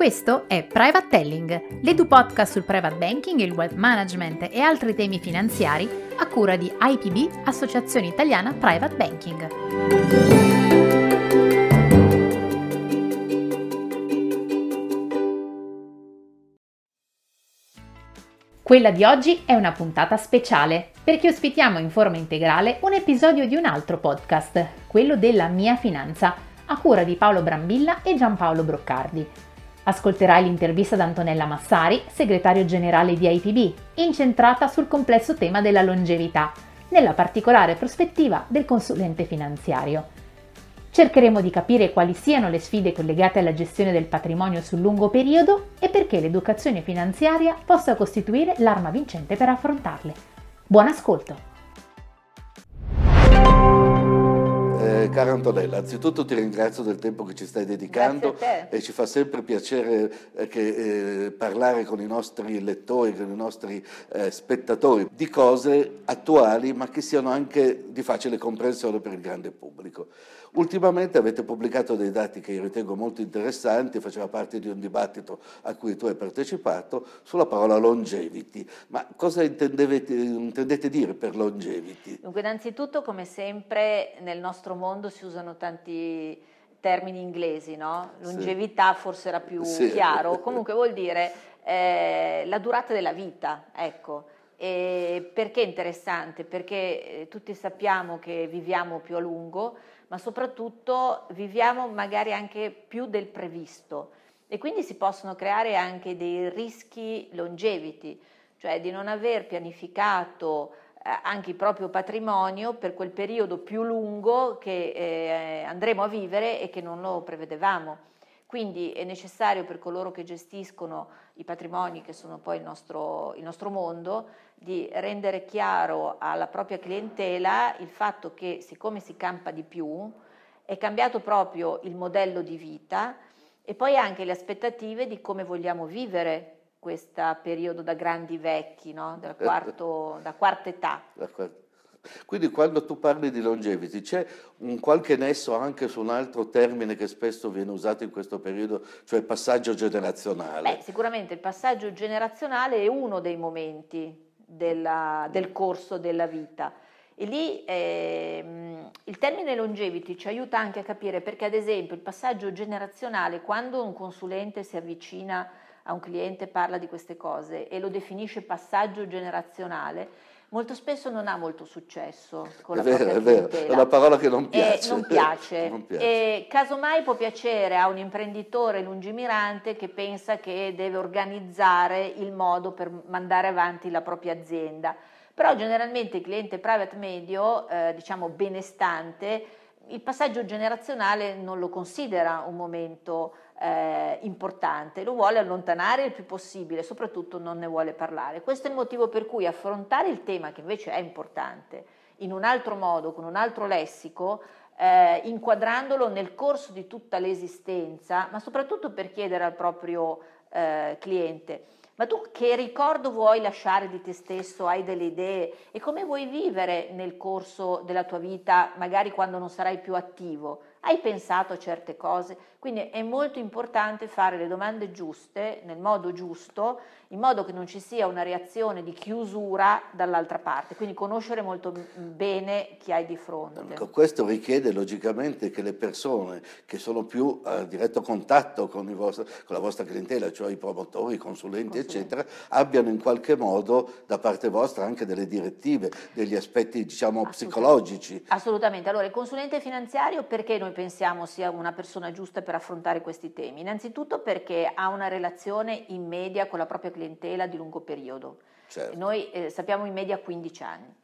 Questo è Private Telling, l'edu podcast sul private banking, il wealth management e altri temi finanziari a cura di IPB, Associazione Italiana Private Banking. Quella di oggi è una puntata speciale perché ospitiamo in forma integrale un episodio di un altro podcast, quello della Mia Finanza, a cura di Paolo Brambilla e Giampaolo Broccardi Ascolterai l'intervista ad Antonella Massari, segretario generale di IPB, incentrata sul complesso tema della longevità, nella particolare prospettiva del consulente finanziario. Cercheremo di capire quali siano le sfide collegate alla gestione del patrimonio sul lungo periodo e perché l'educazione finanziaria possa costituire l'arma vincente per affrontarle. Buon ascolto! Eh, cara Antonella, anzitutto ti ringrazio del tempo che ci stai dedicando e ci fa sempre piacere eh, che, eh, parlare con i nostri lettori, con i nostri eh, spettatori di cose attuali ma che siano anche di facile comprensione per il grande pubblico. Ultimamente avete pubblicato dei dati che io ritengo molto interessanti, faceva parte di un dibattito a cui tu hai partecipato, sulla parola longevity. Ma cosa intendete dire per longevity? Dunque, innanzitutto, come sempre, nel nostro mondo si usano tanti termini inglesi, no? Longevità sì. forse era più sì. chiaro, comunque vuol dire eh, la durata della vita, ecco. E perché è interessante? Perché eh, tutti sappiamo che viviamo più a lungo, ma soprattutto viviamo magari anche più del previsto e quindi si possono creare anche dei rischi longevity, cioè di non aver pianificato anche il proprio patrimonio per quel periodo più lungo che eh, andremo a vivere e che non lo prevedevamo. Quindi è necessario per coloro che gestiscono i patrimoni, che sono poi il nostro, il nostro mondo, di rendere chiaro alla propria clientela il fatto che siccome si campa di più, è cambiato proprio il modello di vita e poi anche le aspettative di come vogliamo vivere questo periodo da grandi vecchi, no? da, quarto, da quarta età. Quindi quando tu parli di longevity c'è un qualche nesso anche su un altro termine che spesso viene usato in questo periodo, cioè passaggio generazionale. Beh, sicuramente il passaggio generazionale è uno dei momenti della, del corso della vita. E lì eh, il termine longevity ci aiuta anche a capire perché, ad esempio, il passaggio generazionale, quando un consulente si avvicina a un cliente e parla di queste cose e lo definisce passaggio generazionale, molto spesso non ha molto successo con la è vero, è vero, è una parola che non piace. Eh, non piace. non piace. E casomai può piacere a un imprenditore lungimirante che pensa che deve organizzare il modo per mandare avanti la propria azienda. Però generalmente il cliente private medio, eh, diciamo benestante, il passaggio generazionale non lo considera un momento eh, importante, lo vuole allontanare il più possibile, soprattutto non ne vuole parlare. Questo è il motivo per cui affrontare il tema, che invece è importante, in un altro modo, con un altro lessico, eh, inquadrandolo nel corso di tutta l'esistenza, ma soprattutto per chiedere al proprio eh, cliente, ma tu che ricordo vuoi lasciare di te stesso? Hai delle idee? E come vuoi vivere nel corso della tua vita, magari quando non sarai più attivo? Hai pensato a certe cose? Quindi è molto importante fare le domande giuste, nel modo giusto, in modo che non ci sia una reazione di chiusura dall'altra parte, quindi conoscere molto bene chi hai di fronte. Ecco, questo richiede logicamente che le persone che sono più a diretto contatto con, vostri, con la vostra clientela, cioè i promotori, i consulenti, consulenti, eccetera, abbiano in qualche modo da parte vostra anche delle direttive, degli aspetti diciamo Assolutamente. psicologici. Assolutamente. Allora, il consulente finanziario perché noi pensiamo sia una persona giusta per affrontare questi temi? Innanzitutto perché ha una relazione in media con la propria clientela clientela di lungo periodo. Certo. Noi eh, sappiamo in media 15 anni.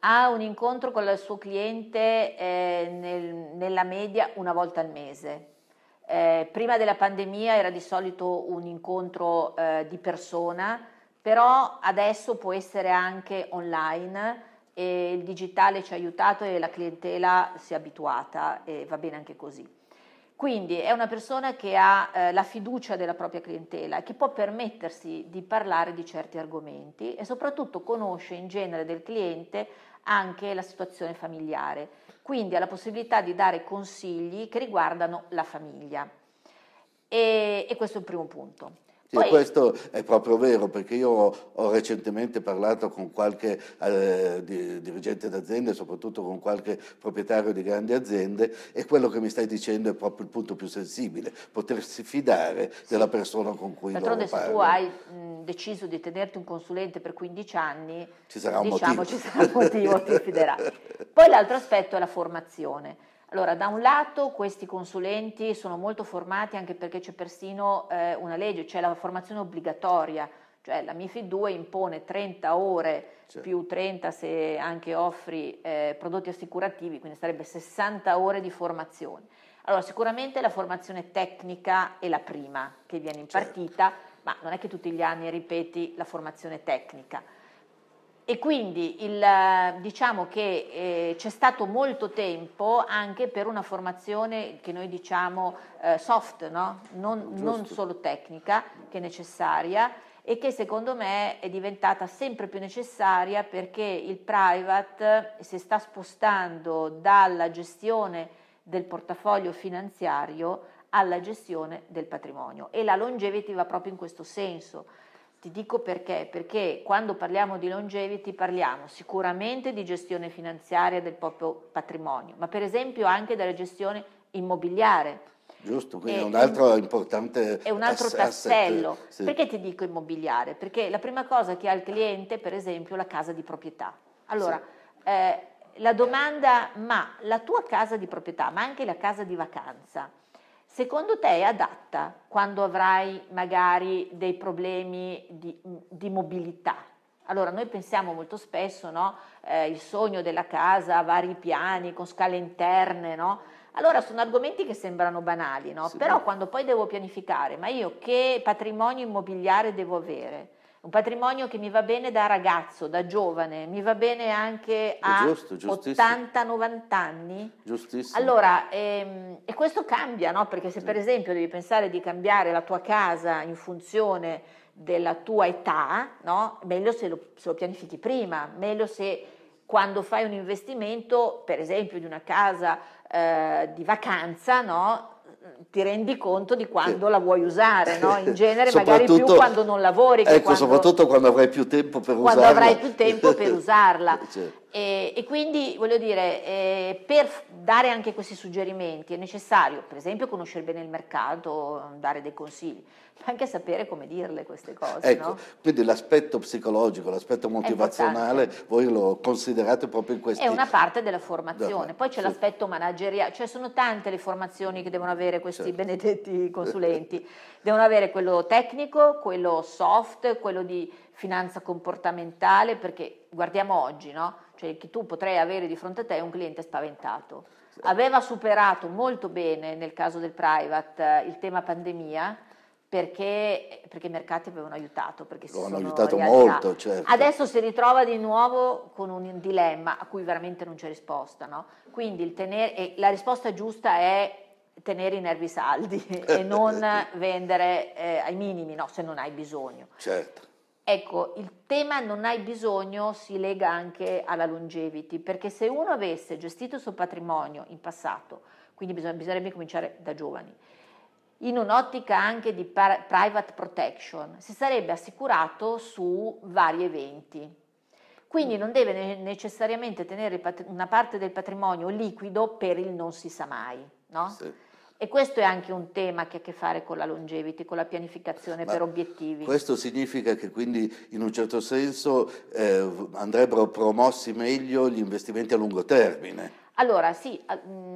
Ha un incontro con il suo cliente eh, nel, nella media una volta al mese. Eh, prima della pandemia era di solito un incontro eh, di persona, però adesso può essere anche online e il digitale ci ha aiutato e la clientela si è abituata e va bene anche così. Quindi è una persona che ha eh, la fiducia della propria clientela, che può permettersi di parlare di certi argomenti e soprattutto conosce in genere del cliente anche la situazione familiare, quindi ha la possibilità di dare consigli che riguardano la famiglia. E, e questo è il primo punto. Sì, Poi, questo è proprio vero perché io ho, recentemente parlato con qualche eh, di, dirigente d'azienda e soprattutto con qualche proprietario di grandi aziende e quello che mi stai dicendo è proprio il punto più sensibile, potersi fidare sì. della persona con cui D'altronde se tu hai mh, deciso di tenerti un consulente per 15 anni, ci sarà un diciamo, motivo, ci sarà un motivo ti fiderai. Poi l'altro aspetto è la formazione. Allora, da un lato questi consulenti sono molto formati anche perché c'è persino eh, una legge, c'è la formazione obbligatoria, cioè la MIFID 2 impone 30 ore certo. più 30 se anche offri eh, prodotti assicurativi, quindi sarebbe 60 ore di formazione. Allora, sicuramente la formazione tecnica è la prima che viene certo. impartita, certo. ma non è che tutti gli anni ripeti la formazione tecnica e quindi il, diciamo che eh, c'è stato molto tempo anche per una formazione che noi diciamo eh, soft, no? non, non, solo tecnica, che è necessaria e che secondo me è diventata sempre più necessaria perché il private si sta spostando dalla gestione del portafoglio finanziario alla gestione del patrimonio. E la longevity va proprio in questo senso ti dico perché, perché quando parliamo di longevity parliamo sicuramente di gestione finanziaria del proprio patrimonio, ma per esempio anche della gestione immobiliare. Giusto, quindi è un altro è, importante È un altro asset, tassello. Sì. Perché ti dico immobiliare? Perché la prima cosa che ha il cliente, per esempio, è la casa di proprietà. Allora, sì. eh, la domanda, ma la tua casa di proprietà, ma anche la casa di vacanza, secondo te è adatta quando avrai magari dei problemi di, di mobilità? Allora, noi pensiamo molto spesso, no? Eh, il sogno della casa, vari piani, con scale interne, no? Allora, sono argomenti che sembrano banali, no? Sì, Però quando poi devo pianificare, ma io che patrimonio immobiliare devo avere? Un patrimonio che mi va bene da ragazzo, da giovane, mi va bene anche a 80-90 anni. Giustissimo. Allora, ehm, e questo cambia, no? Perché se per esempio devi pensare di cambiare la tua casa in funzione della tua età, no? Meglio se lo, se lo pianifichi prima, meglio se quando fai un investimento, per esempio di una casa eh, di vacanza, no? Ti rendi conto di quando sì. la vuoi usare, no? in genere magari più quando non lavori. ecco, quando, soprattutto quando avrai più tempo per quando usarla. Quando avrai più tempo per usarla. certo. e, e, quindi voglio dire, eh, per dare anche questi suggerimenti è necessario, per esempio, conoscere bene il mercato, dare dei consigli anche sapere come dirle queste cose. Ecco, no? quindi l'aspetto psicologico, l'aspetto motivazionale, voi lo considerate proprio in questo È una parte della formazione, poi c'è sì. l'aspetto manageriale, cioè sono tante le formazioni che devono avere questi certo. benedetti consulenti, devono avere quello tecnico, quello soft, quello di finanza comportamentale, perché guardiamo oggi, no? Cioè che tu potrai avere di fronte a te un cliente spaventato. Aveva superato molto bene nel caso del private il tema pandemia, perché, perché, i mercati avevano aiutato. Perché Lo hanno aiutato molto, certo. Adesso si ritrova di nuovo con un dilemma a cui veramente non c'è risposta. No? Quindi tenere, la risposta giusta è tenere i nervi saldi e non vendere eh, ai minimi, no, se non hai bisogno. Certo. Ecco, il tema non hai bisogno si lega anche alla longevity, perché se uno avesse gestito il suo patrimonio in passato, quindi bisognerebbe cominciare da giovani, in un'ottica anche di private protection, si sarebbe assicurato su vari eventi. Quindi non deve necessariamente tenere una parte del patrimonio liquido per il non si sa mai, no? Sì. E questo è anche un tema che ha a che fare con la longevity, con la pianificazione Ma per obiettivi. Questo significa che quindi in un certo senso eh, andrebbero promossi meglio gli investimenti a lungo termine. Allora sì, mh, mm,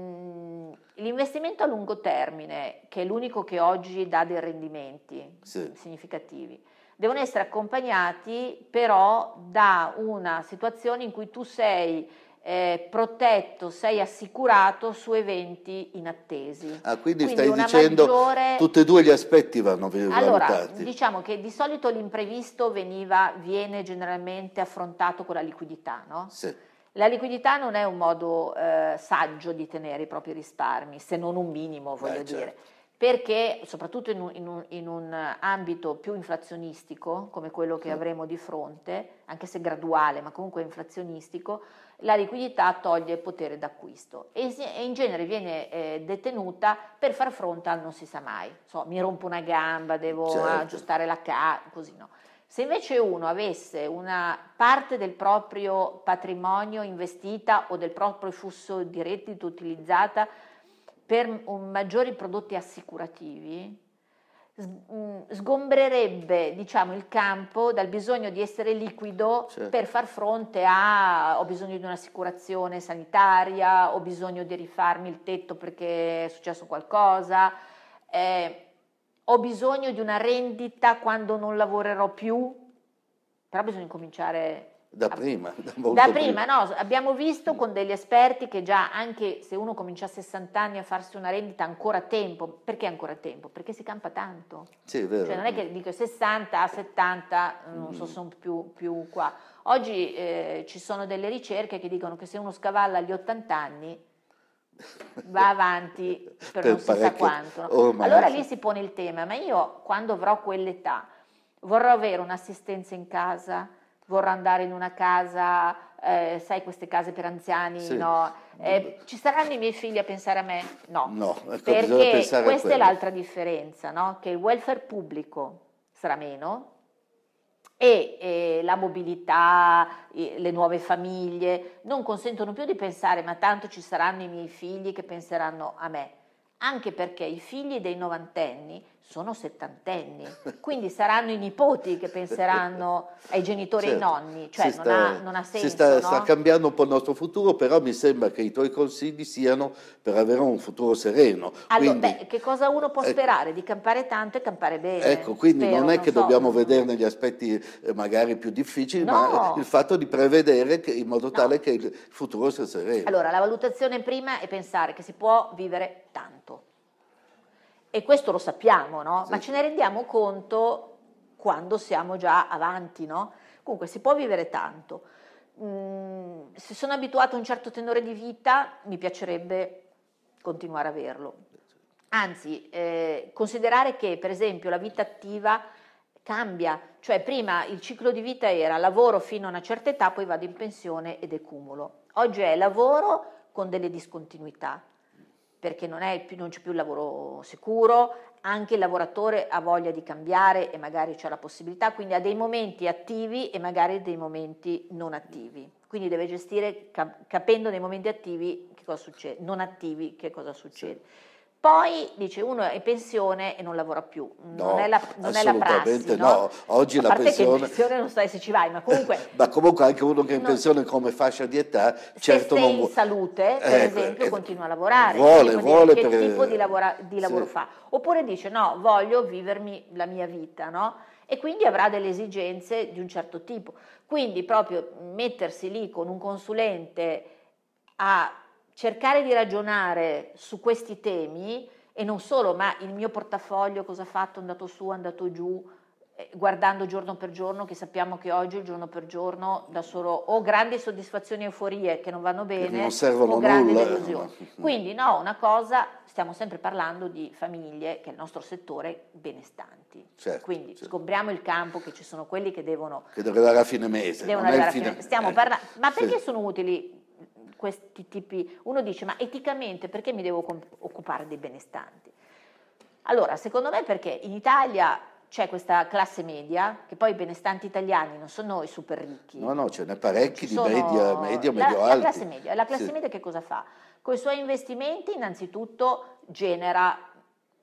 l'investimento a lungo termine, che è l'unico che oggi dà dei rendimenti sì. significativi, devono essere accompagnati però da una situazione in cui tu sei eh, protetto, sei assicurato su eventi inattesi. Ah, quindi, quindi stai dicendo maggiore... tutti e due gli aspetti vanno valutati. Allora, diciamo che di solito l'imprevisto veniva, viene generalmente affrontato con la liquidità, no? Sì. La liquidità non è un modo eh, saggio di tenere i propri risparmi, se non un minimo, voglio Beh, dire. Certo. Perché, soprattutto in un, in, un, in un, ambito più inflazionistico, come quello che sì. avremo di fronte, anche se graduale, ma comunque inflazionistico, la liquidità toglie potere d'acquisto e, in genere viene eh, detenuta per far fronte al non si sa mai. So, mi rompo una gamba, devo certo. aggiustare la casa, così no. Se invece uno avesse una parte del proprio patrimonio investita o del proprio flusso di reddito utilizzata per maggiori prodotti assicurativi, mm, sgombrerebbe diciamo, il campo dal bisogno di essere liquido certo. per far fronte a ho bisogno di un'assicurazione sanitaria, ho bisogno di rifarmi il tetto perché è successo qualcosa. Eh, ho bisogno di una rendita quando non lavorerò più, però bisogna cominciare da a, prima. Da, da prima, prima, no, abbiamo visto con degli esperti che già anche se uno comincia a 60 anni a farsi una rendita ancora tempo, perché ancora tempo? Perché si campa tanto. Sì, è vero. Cioè non è che dico 60 a 70, non so se sono più, più qua. Oggi eh, ci sono delle ricerche che dicono che se uno scavalla agli 80 anni va avanti per, per non si sa quanto. Ormai. Allora lì si pone il tema, ma io quando avrò quell'età vorrò avere un'assistenza in casa, vorrò andare in una casa, eh, sai queste case per anziani, sì. no? Eh, ci saranno i miei figli a pensare a me? No, no ecco, perché questa è l'altra differenza, no? che il welfare pubblico sarà meno, e eh, la mobilità, le nuove famiglie non consentono più di pensare ma tanto ci saranno i miei figli che penseranno a me, anche perché i figli dei novantenni sono settantenni, quindi saranno i nipoti che penseranno ai genitori certo. e ai certo. nonni, cioè non, sta, ha, non, ha, senso. Si sta, no? sta, cambiando un po' il nostro futuro, però mi sembra che i tuoi consigli siano per avere un futuro sereno. Allora, quindi, beh, che cosa uno può eh, sperare? Di campare tanto e campare bene. Ecco, quindi Spero, non è non che so. dobbiamo vederne gli aspetti eh, magari più difficili, no. ma il fatto di prevedere che, in modo tale no. che il futuro sia sereno. Allora, la valutazione prima è pensare che si può vivere tanto e questo lo sappiamo, no? Sì. Ma ce ne rendiamo conto quando siamo già avanti, no? Comunque si può vivere tanto. Mm, se sono abituato a un certo tenore di vita, mi piacerebbe continuare a averlo. Anzi, eh, considerare che per esempio la vita attiva cambia, cioè prima il ciclo di vita era lavoro fino a una certa età, poi vado in pensione ed accumulo. Oggi è lavoro con delle discontinuità perché non, più, non, c'è più il lavoro sicuro, anche il lavoratore ha voglia di cambiare e magari c'è la possibilità, quindi ha dei momenti attivi e magari dei momenti non attivi. Quindi deve gestire capendo nei momenti attivi che cosa succede, non attivi che cosa succede. Sì. Poi dice uno è in pensione e non lavora più, no, non, è la, non è la prassi. No? no. Oggi a la pensione... in pensione non sai se ci vai, ma comunque... ma comunque anche uno che è in pensione come fascia di età, certo se non... in salute, per eh, esempio, eh, continua a lavorare. Vuole, vuole Che per... tipo di, lavora... di lavoro sì. fa? Oppure dice no, voglio vivermi la mia vita, no? E quindi avrà delle esigenze di un certo tipo. Quindi proprio mettersi lì con un consulente a cercare di ragionare su questi temi e non solo, ma il mio portafoglio cosa ha fatto, è andato su, è andato giù, eh, guardando giorno per giorno, che sappiamo che oggi il giorno per giorno dà solo o grandi soddisfazioni e euforie che non vanno bene non servono o grandi nulla. delusioni. Quindi no, una cosa, stiamo sempre parlando di famiglie, che è il nostro settore, benestanti. Certo, Quindi certo. scopriamo il campo che ci sono quelli che devono... Che devono arrivare a fine mese. Devono arrivare a fine... Stiamo eh, parlando... Ma perché sì. sono utili questi tipi, uno dice ma eticamente perché mi devo occupare dei benestanti? Allora, secondo me perché in Italia c'è questa classe media, che poi i benestanti italiani non sono i super ricchi. No, no, ce n'è parecchi di media, medio, medio la, alti. La classe media, la classe sì. media che cosa fa? Con i suoi investimenti innanzitutto genera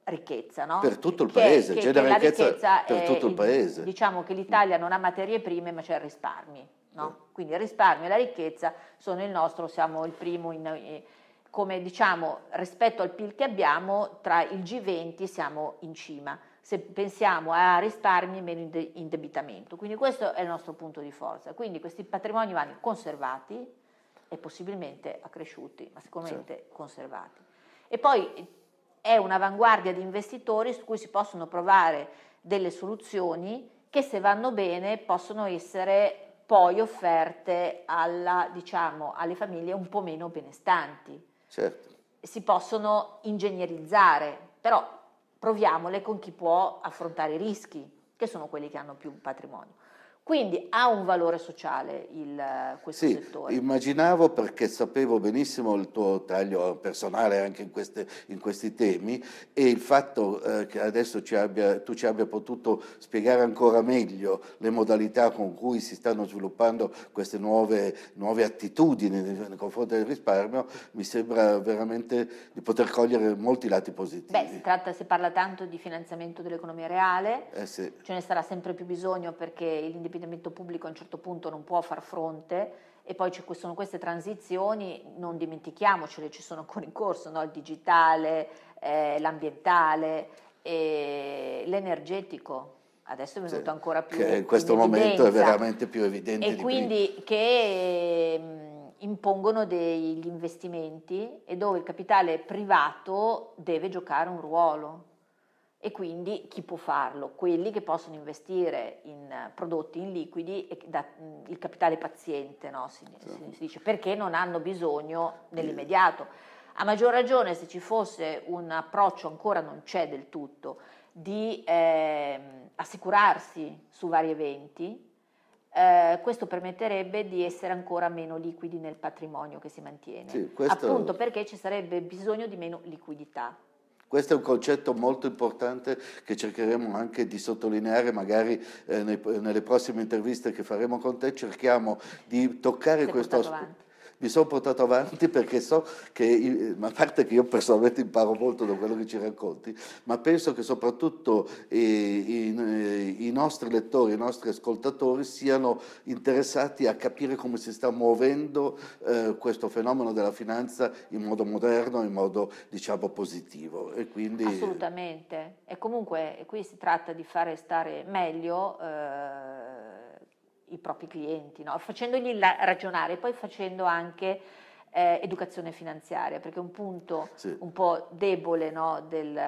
ricchezza, no? Per tutto il paese, che, genera che ricchezza, ricchezza, per tutto il paese. Diciamo che l'Italia non ha materie prime, ma c'è risparmi. No? Quindi il risparmio e la ricchezza sono il nostro, siamo il primo in, eh, come diciamo rispetto al PIL che abbiamo, tra il G20 siamo in cima. Se pensiamo a risparmi meno indebitamento. Quindi questo è il nostro punto di forza. Quindi questi patrimoni vanno conservati e possibilmente accresciuti, ma sicuramente sì. conservati. E poi è un'avanguardia di investitori su cui si possono provare delle soluzioni che se vanno bene possono essere poi offerte alla, diciamo, alle famiglie un po' meno benestanti. Certo. Si possono ingegnerizzare, però proviamole con chi può affrontare i rischi, che sono quelli che hanno più patrimonio. Quindi ha un valore sociale il, questo sì, settore. Immaginavo perché sapevo benissimo il tuo taglio personale anche in, queste, in questi temi e il fatto eh, che adesso ci abbia, tu ci abbia potuto spiegare ancora meglio le modalità con cui si stanno sviluppando queste nuove, nuove attitudini nei, nei confronti del risparmio, mi sembra veramente di poter cogliere molti lati positivi. Beh, si, tratta, si parla tanto di finanziamento dell'economia reale, eh sì. ce ne sarà sempre più bisogno perché l'indipendenza l'indebitamento pubblico a un certo punto non può far fronte e poi ci sono queste transizioni, non dimentichiamocele, ci sono ancora in corso, no? il digitale, eh, l'ambientale, eh, l'energetico, adesso è venuto ancora più che in questo in momento è veramente più evidente e quindi prima. che mh, impongono degli investimenti e dove il capitale privato deve giocare un ruolo e quindi chi può farlo? Quelli che possono investire in prodotti in liquidi e da, il capitale paziente, no? si, si, certo. si, dice, perché non hanno bisogno nell'immediato. A maggior ragione se ci fosse un approccio, ancora non c'è del tutto, di eh, assicurarsi su vari eventi, eh, questo permetterebbe di essere ancora meno liquidi nel patrimonio che si mantiene, sì, questo... appunto perché ci sarebbe bisogno di meno liquidità. Questo è un concetto molto importante che cercheremo anche di sottolineare magari eh, nei, nelle prossime interviste che faremo con te, cerchiamo di toccare questo aspetto mi sono portato avanti perché so che, a parte che io personalmente imparo molto da quello che ci racconti, ma penso che soprattutto i, i, i nostri lettori, i nostri ascoltatori siano interessati a capire come si sta muovendo eh, questo fenomeno della finanza in modo moderno, in modo diciamo positivo. E quindi... Assolutamente, e comunque qui si tratta di fare stare meglio. I propri clienti, no? facendogli ragionare e poi facendo anche eh, educazione finanziaria, perché un punto sì. un po' debole no, del,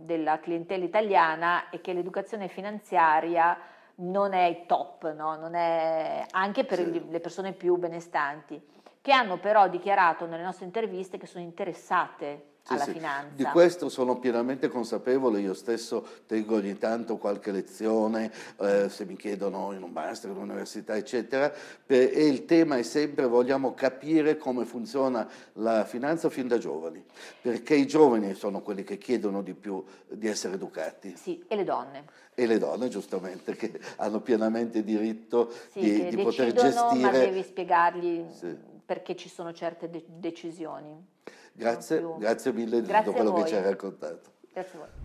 della clientela italiana è che l'educazione finanziaria non è top, no? non è, anche per sì. le persone più benestanti, che hanno però dichiarato nelle nostre interviste che sono interessate sì, alla sì. finanza. Di questo sono pienamente consapevole, io stesso tengo ogni tanto qualche lezione, eh, se mi chiedono in un master, in un'università, eccetera, per, e il tema è sempre vogliamo capire come funziona la finanza fin da giovani, perché i giovani sono quelli che chiedono di più di essere educati. Sì, e le donne. E le donne, giustamente, che hanno pienamente diritto sì, di, di poter gestire. Ma devi spiegargli perché ci sono certe de- decisioni. Grazie, grazie mille di tutto quello che ci hai raccontato. Grazie a voi.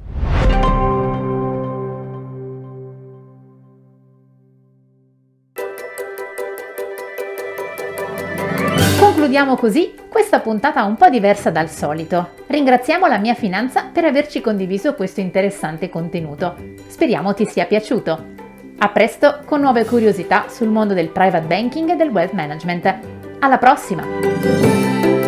Concludiamo così questa puntata un po' diversa dal solito. Ringraziamo la mia finanza per averci condiviso questo interessante contenuto. Speriamo ti sia piaciuto. A presto con nuove curiosità sul mondo del private banking e del wealth management. Alla prossima!